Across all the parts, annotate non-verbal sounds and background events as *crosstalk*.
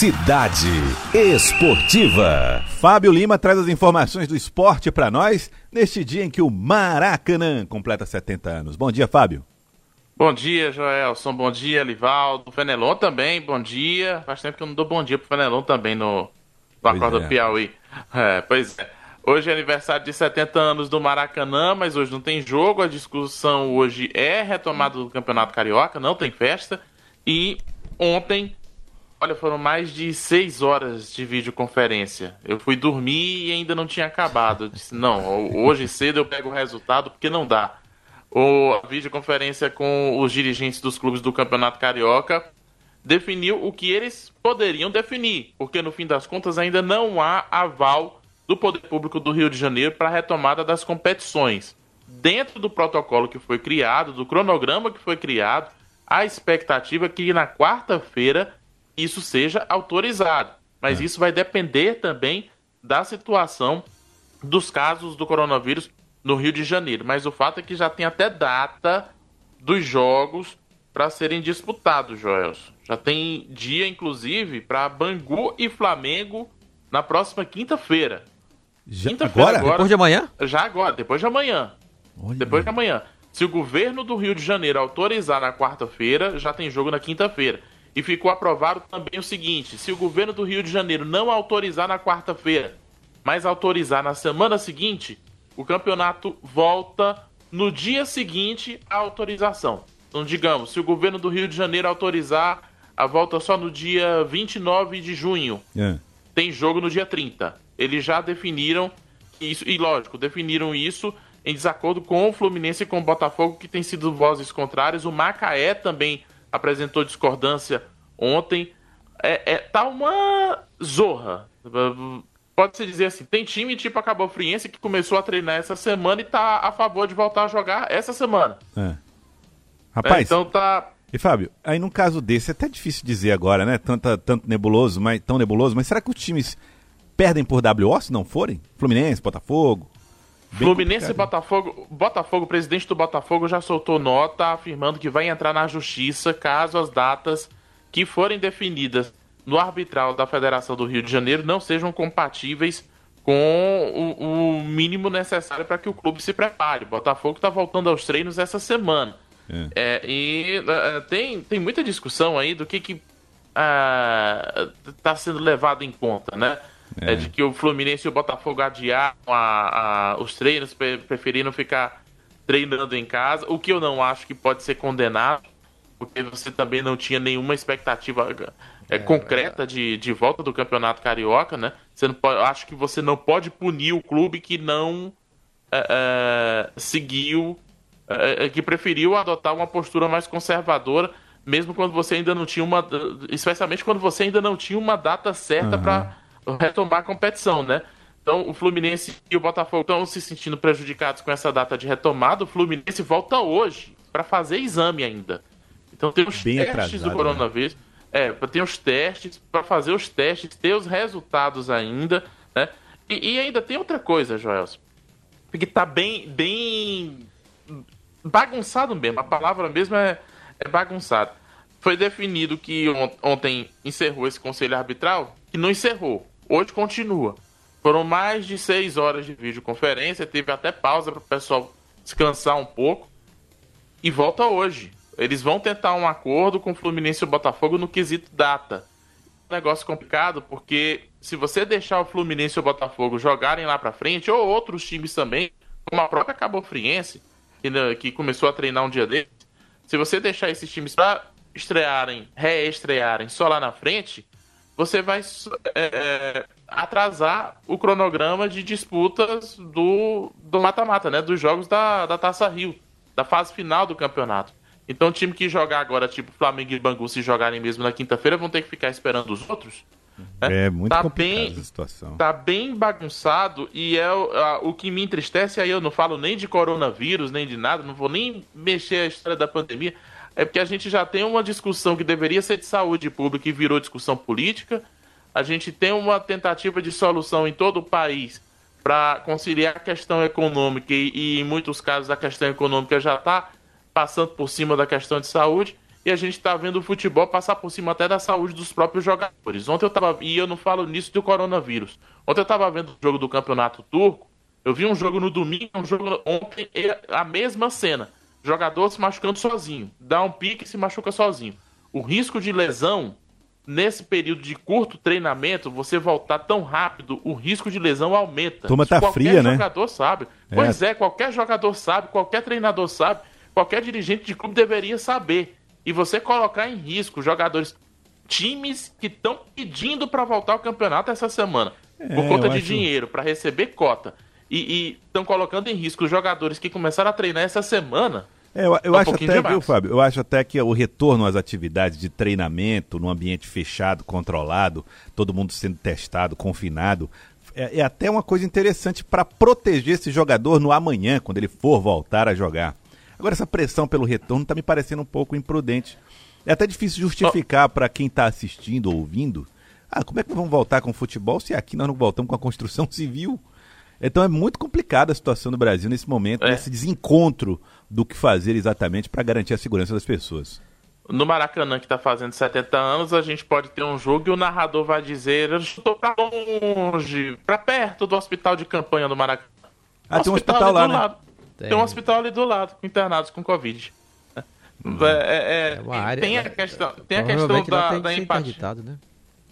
Cidade Esportiva. Fábio Lima traz as informações do esporte para nós neste dia em que o Maracanã completa 70 anos. Bom dia, Fábio. Bom dia, Joelson. Bom dia, Livaldo. Fenelon também, bom dia. Faz tempo que eu não dou bom dia pro Fenelon também no, no Acordo é. do Piauí. É, pois é. Hoje é aniversário de 70 anos do Maracanã, mas hoje não tem jogo. A discussão hoje é retomada do Campeonato Carioca, não tem festa. E ontem, olha, foram mais de 6 horas de videoconferência. Eu fui dormir e ainda não tinha acabado. Eu disse, não, hoje cedo eu pego o resultado porque não dá. O, a videoconferência com os dirigentes dos clubes do Campeonato Carioca definiu o que eles poderiam definir, porque no fim das contas ainda não há aval do Poder Público do Rio de Janeiro para a retomada das competições. Dentro do protocolo que foi criado, do cronograma que foi criado, a expectativa é que na quarta-feira isso seja autorizado. Mas é. isso vai depender também da situação dos casos do coronavírus no Rio de Janeiro. Mas o fato é que já tem até data dos jogos para serem disputados, Joelson. Já tem dia, inclusive, para Bangu e Flamengo na próxima quinta-feira. Já, agora? agora? Depois de amanhã? Já agora, depois de amanhã. Olha. Depois de amanhã. Se o governo do Rio de Janeiro autorizar na quarta-feira, já tem jogo na quinta-feira. E ficou aprovado também o seguinte: se o governo do Rio de Janeiro não autorizar na quarta-feira, mas autorizar na semana seguinte, o campeonato volta no dia seguinte à autorização. Então, digamos, se o governo do Rio de Janeiro autorizar a volta só no dia 29 de junho, é. tem jogo no dia 30 eles já definiram isso, e lógico, definiram isso em desacordo com o Fluminense e com o Botafogo, que tem sido vozes contrárias. O Macaé também apresentou discordância ontem. É, é tá uma zorra. Pode-se dizer assim, tem time tipo a Cabo Friense que começou a treinar essa semana e tá a favor de voltar a jogar essa semana. É. Rapaz, é, então tá... E Fábio, aí num caso desse, é até difícil dizer agora, né? Tanto, tanto nebuloso, mas, tão nebuloso, mas será que os times perdem por WO se não forem? Fluminense, Botafogo? Fluminense e Botafogo. Botafogo, o presidente do Botafogo já soltou nota afirmando que vai entrar na justiça caso as datas que forem definidas no arbitral da Federação do Rio de Janeiro não sejam compatíveis com o, o mínimo necessário para que o clube se prepare. O Botafogo está voltando aos treinos essa semana. É. É, e uh, tem, tem muita discussão aí do que está uh, sendo levado em conta, né? É. é. de que o Fluminense e o Botafogo adiaram a, a, os treinos, preferiram ficar treinando em casa, o que eu não acho que pode ser condenado, porque você também não tinha nenhuma expectativa é, é, concreta de, de volta do Campeonato Carioca, né? Você não pode, acho que você não pode punir o clube que não é, é seguiu, que preferiu adotar uma postura mais conservadora, mesmo quando você ainda não tinha uma, especialmente quando você ainda não tinha uma data certa uhum. para retomar a competição, né? Então, o Fluminense e o Botafogo estão se sentindo prejudicados com essa data de retomada. O Fluminense volta hoje para fazer exame ainda. Então, tem os Bem testes atrasado, do né? coronavírus. Né? É, tem os testes, para fazer os testes, ter os resultados ainda, né? E, e ainda tem outra coisa, Joelson. Porque tá bem, bem bagunçado mesmo. A palavra mesmo é, é bagunçado. Foi definido que ontem encerrou esse conselho arbitral, que não encerrou. Hoje continua. Foram mais de seis horas de videoconferência, teve até pausa para o pessoal descansar um pouco. E volta hoje. Eles vão tentar um acordo com o Fluminense e o Botafogo no quesito data. Negócio complicado, porque se você deixar o Fluminense e o Botafogo jogarem lá para frente, ou outros times também, como a própria Cabo Friense, que, começou a treinar um dia desses, se você deixar esses times para estrearem, reestrearem só lá na frente, você vai é, é, atrasar o cronograma de disputas do mata-mata, né? Dos jogos da, da Taça Rio, da fase final do campeonato. Então, o time que jogar agora, tipo Flamengo e Bangu, se jogarem mesmo na quinta-feira, vão ter que ficar esperando os outros. Né? É muito tá bem, a situação. Tá bem bagunçado e é o, o que me entristece aí. Eu não falo nem de coronavírus, nem de nada, não vou nem mexer a história da pandemia é porque a gente já tem uma discussão que deveria ser de saúde pública e virou discussão política. A gente tem uma tentativa de solução em todo o país para conciliar a questão econômica e, e, em muitos casos, a questão econômica já está passando por cima da questão de saúde. e a gente está vendo o futebol passar por cima até da saúde dos próprios jogadores. Ontem eu estava, e eu não falo nisso do coronavírus, ontem eu estava vendo o jogo do campeonato turco, eu vi um jogo no domingo, um jogo ontem, a mesma cena. Jogador se machucando sozinho, dá um pique e se machuca sozinho. O risco de lesão nesse período de curto treinamento, você voltar tão rápido, o risco de lesão aumenta. Toma tá fria, né? Qualquer jogador sabe. É. Pois é, qualquer jogador sabe, qualquer treinador sabe, qualquer dirigente de clube deveria saber. E você colocar em risco jogadores, times que estão pedindo para voltar ao campeonato essa semana, é, por conta de acho... dinheiro, para receber cota, e estão colocando em risco os jogadores que começaram a treinar essa semana é, eu, eu um acho até, demais. viu, Fábio? Eu acho até que o retorno às atividades de treinamento num ambiente fechado, controlado, todo mundo sendo testado, confinado, é, é até uma coisa interessante para proteger esse jogador no amanhã, quando ele for voltar a jogar. Agora, essa pressão pelo retorno está me parecendo um pouco imprudente. É até difícil justificar para quem está assistindo ou ouvindo. Ah, como é que vamos voltar com o futebol se aqui nós não voltamos com a construção *laughs* civil? Então é muito complicada a situação do Brasil nesse momento, é. nesse desencontro do que fazer exatamente para garantir a segurança das pessoas. No Maracanã, que está fazendo 70 anos, a gente pode ter um jogo e o narrador vai dizer: Eu estou para longe, para perto do hospital de campanha do Maracanã. Ah, tem um hospital lá, né? Tem. tem. um hospital ali do lado, com internados com Covid. Hum. É, é, é, área, tem a questão, tem a questão da, da empatia. Né?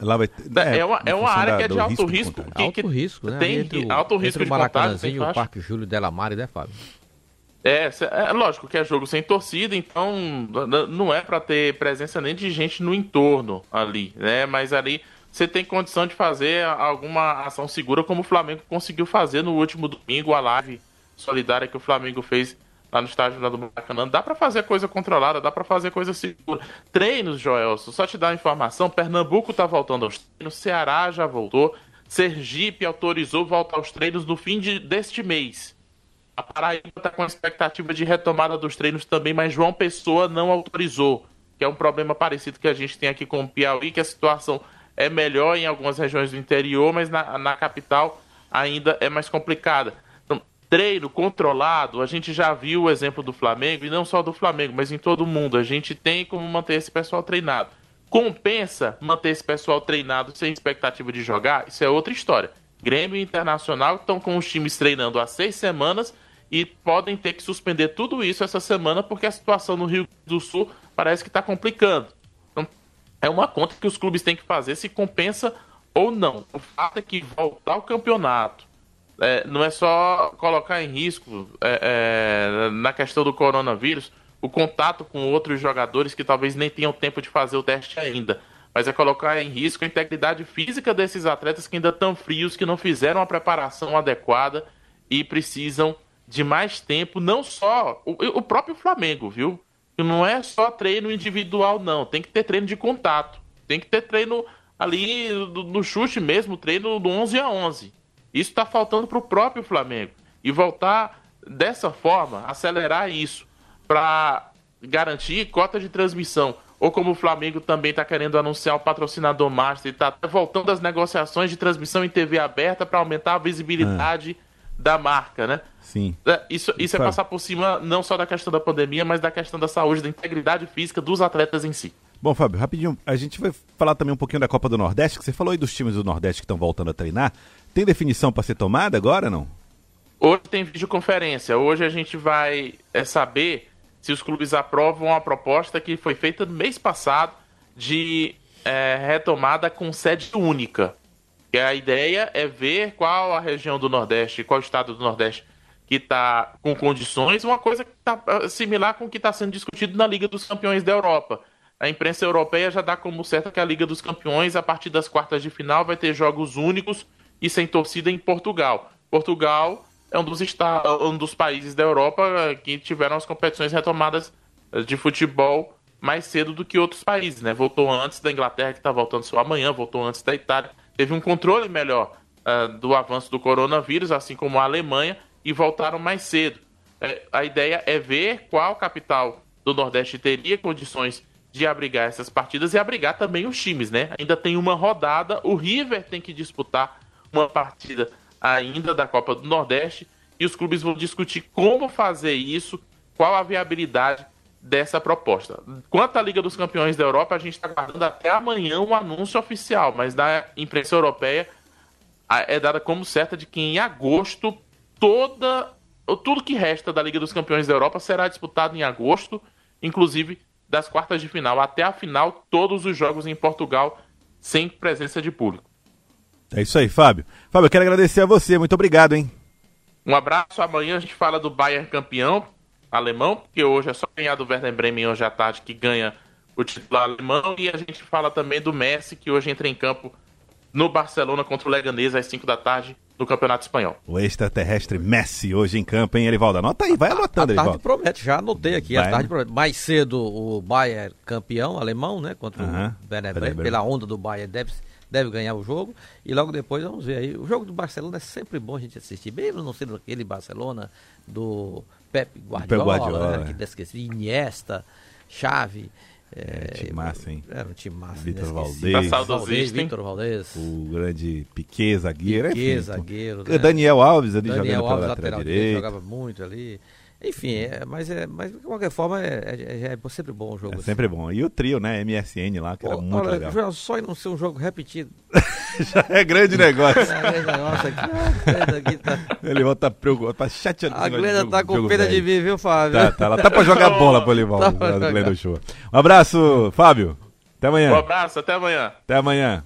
Lá vai é, é, uma, é uma área que é de alto risco. risco alto risco, né? Tem entre o, alto risco entre o Maracanãzinho e o Parque Júlio Delamare, né, Fábio? É, é lógico que é jogo sem torcida, então não é para ter presença nem de gente no entorno ali, né? Mas ali você tem condição de fazer alguma ação segura, como o Flamengo conseguiu fazer no último domingo, a live solidária que o Flamengo fez lá no estádio lá do Maracanã. Dá para fazer coisa controlada, dá para fazer coisa segura. Treinos, Joelson, só te dar informação: Pernambuco tá voltando aos treinos, Ceará já voltou, Sergipe autorizou voltar aos treinos no fim de, deste mês. A Paraíba está com a expectativa de retomada dos treinos também, mas João Pessoa não autorizou, que é um problema parecido que a gente tem aqui com o Piauí, que a situação é melhor em algumas regiões do interior, mas na, na capital ainda é mais complicada treino controlado, a gente já viu o exemplo do Flamengo, e não só do Flamengo, mas em todo o mundo. A gente tem como manter esse pessoal treinado. Compensa manter esse pessoal treinado sem expectativa de jogar? Isso é outra história. Grêmio e Internacional estão com os times treinando há seis semanas e podem ter que suspender tudo isso essa semana porque a situação no Rio do Sul parece que está complicando. Então, é uma conta que os clubes têm que fazer se compensa ou não. O fato é que voltar ao campeonato é, não é só colocar em risco é, é, na questão do coronavírus o contato com outros jogadores que talvez nem tenham tempo de fazer o teste ainda, mas é colocar em risco a integridade física desses atletas que ainda estão frios, que não fizeram a preparação adequada e precisam de mais tempo, não só o, o próprio Flamengo, viu? Não é só treino individual, não. Tem que ter treino de contato. Tem que ter treino ali no chute mesmo, treino do 11 a 11 isso está faltando para o próprio Flamengo. E voltar dessa forma, acelerar isso, para garantir cota de transmissão. Ou como o Flamengo também está querendo anunciar o patrocinador master, está voltando às negociações de transmissão em TV aberta para aumentar a visibilidade ah. da marca, né? Sim. É, isso, isso é passar por cima não só da questão da pandemia, mas da questão da saúde, da integridade física dos atletas em si. Bom, Fábio, rapidinho, a gente vai falar também um pouquinho da Copa do Nordeste, que você falou aí dos times do Nordeste que estão voltando a treinar. Tem definição para ser tomada agora, não? Hoje tem videoconferência. Hoje a gente vai é, saber se os clubes aprovam a proposta que foi feita no mês passado de é, retomada com sede única. E a ideia é ver qual a região do Nordeste, qual estado do Nordeste que está com condições, uma coisa que tá é, similar com o que está sendo discutido na Liga dos Campeões da Europa a imprensa europeia já dá como certo que a Liga dos Campeões, a partir das quartas de final, vai ter jogos únicos e sem torcida em Portugal. Portugal é um dos, um dos países da Europa que tiveram as competições retomadas de futebol mais cedo do que outros países, né? Voltou antes da Inglaterra, que está voltando só amanhã, voltou antes da Itália. Teve um controle melhor uh, do avanço do coronavírus, assim como a Alemanha, e voltaram mais cedo. É, a ideia é ver qual capital do Nordeste teria condições de abrigar essas partidas e abrigar também os times, né? Ainda tem uma rodada, o River tem que disputar uma partida ainda da Copa do Nordeste e os clubes vão discutir como fazer isso, qual a viabilidade dessa proposta. Quanto à Liga dos Campeões da Europa, a gente está aguardando até amanhã um anúncio oficial, mas da imprensa europeia é dada como certa de que em agosto toda tudo que resta da Liga dos Campeões da Europa será disputado em agosto, inclusive das quartas de final até a final, todos os jogos em Portugal sem presença de público. É isso aí, Fábio. Fábio, eu quero agradecer a você, muito obrigado, hein? Um abraço, amanhã a gente fala do Bayern campeão alemão, porque hoje é só ganhar do Werder Bremen hoje à tarde que ganha o título alemão, e a gente fala também do Messi, que hoje entra em campo no Barcelona contra o Leganês às 5 da tarde no Campeonato Espanhol. O extraterrestre Messi hoje em campo, hein, Elivaldo? Anota aí, vai anotando, a, a tarde promete, já anotei aqui. Vai, a tarde promete. Mais cedo o Bayern campeão alemão, né, contra uh -huh. o Werder pela onda do Bayern deve, deve ganhar o jogo. E logo depois vamos ver aí. O jogo do Barcelona é sempre bom a gente assistir. Mesmo não sendo aquele Barcelona do Pep Guardiola, Pep Guardiola né, que esqueci, Iniesta, Xavi. É, é, time massa, hein? Era um time massa. Vitor Valdez. Valdez Vitor Valdez. O grande Piquet, zagueiro. Piquet, zagueiro. Né? Daniel Alves ali Daniel jogando Alves, pela lateral, lateral direita. jogava muito ali. Enfim, é, mas, é, mas de qualquer forma é, é, é sempre bom o jogo. É assim. sempre bom. E o trio, né? MSN lá, que era muito olha, legal. Só não ser um jogo repetido. *laughs* Já é grande negócio. é grande negócio aqui. aqui tá... Ele volta preocupado, tá chateado. A Glenda tá com pena de vir, viu, Fábio? Tá, tá. Ela tá pra jogar bola pro Livaldo, tá Show. Um abraço, Fábio. Até amanhã. Um abraço, até amanhã. Até amanhã.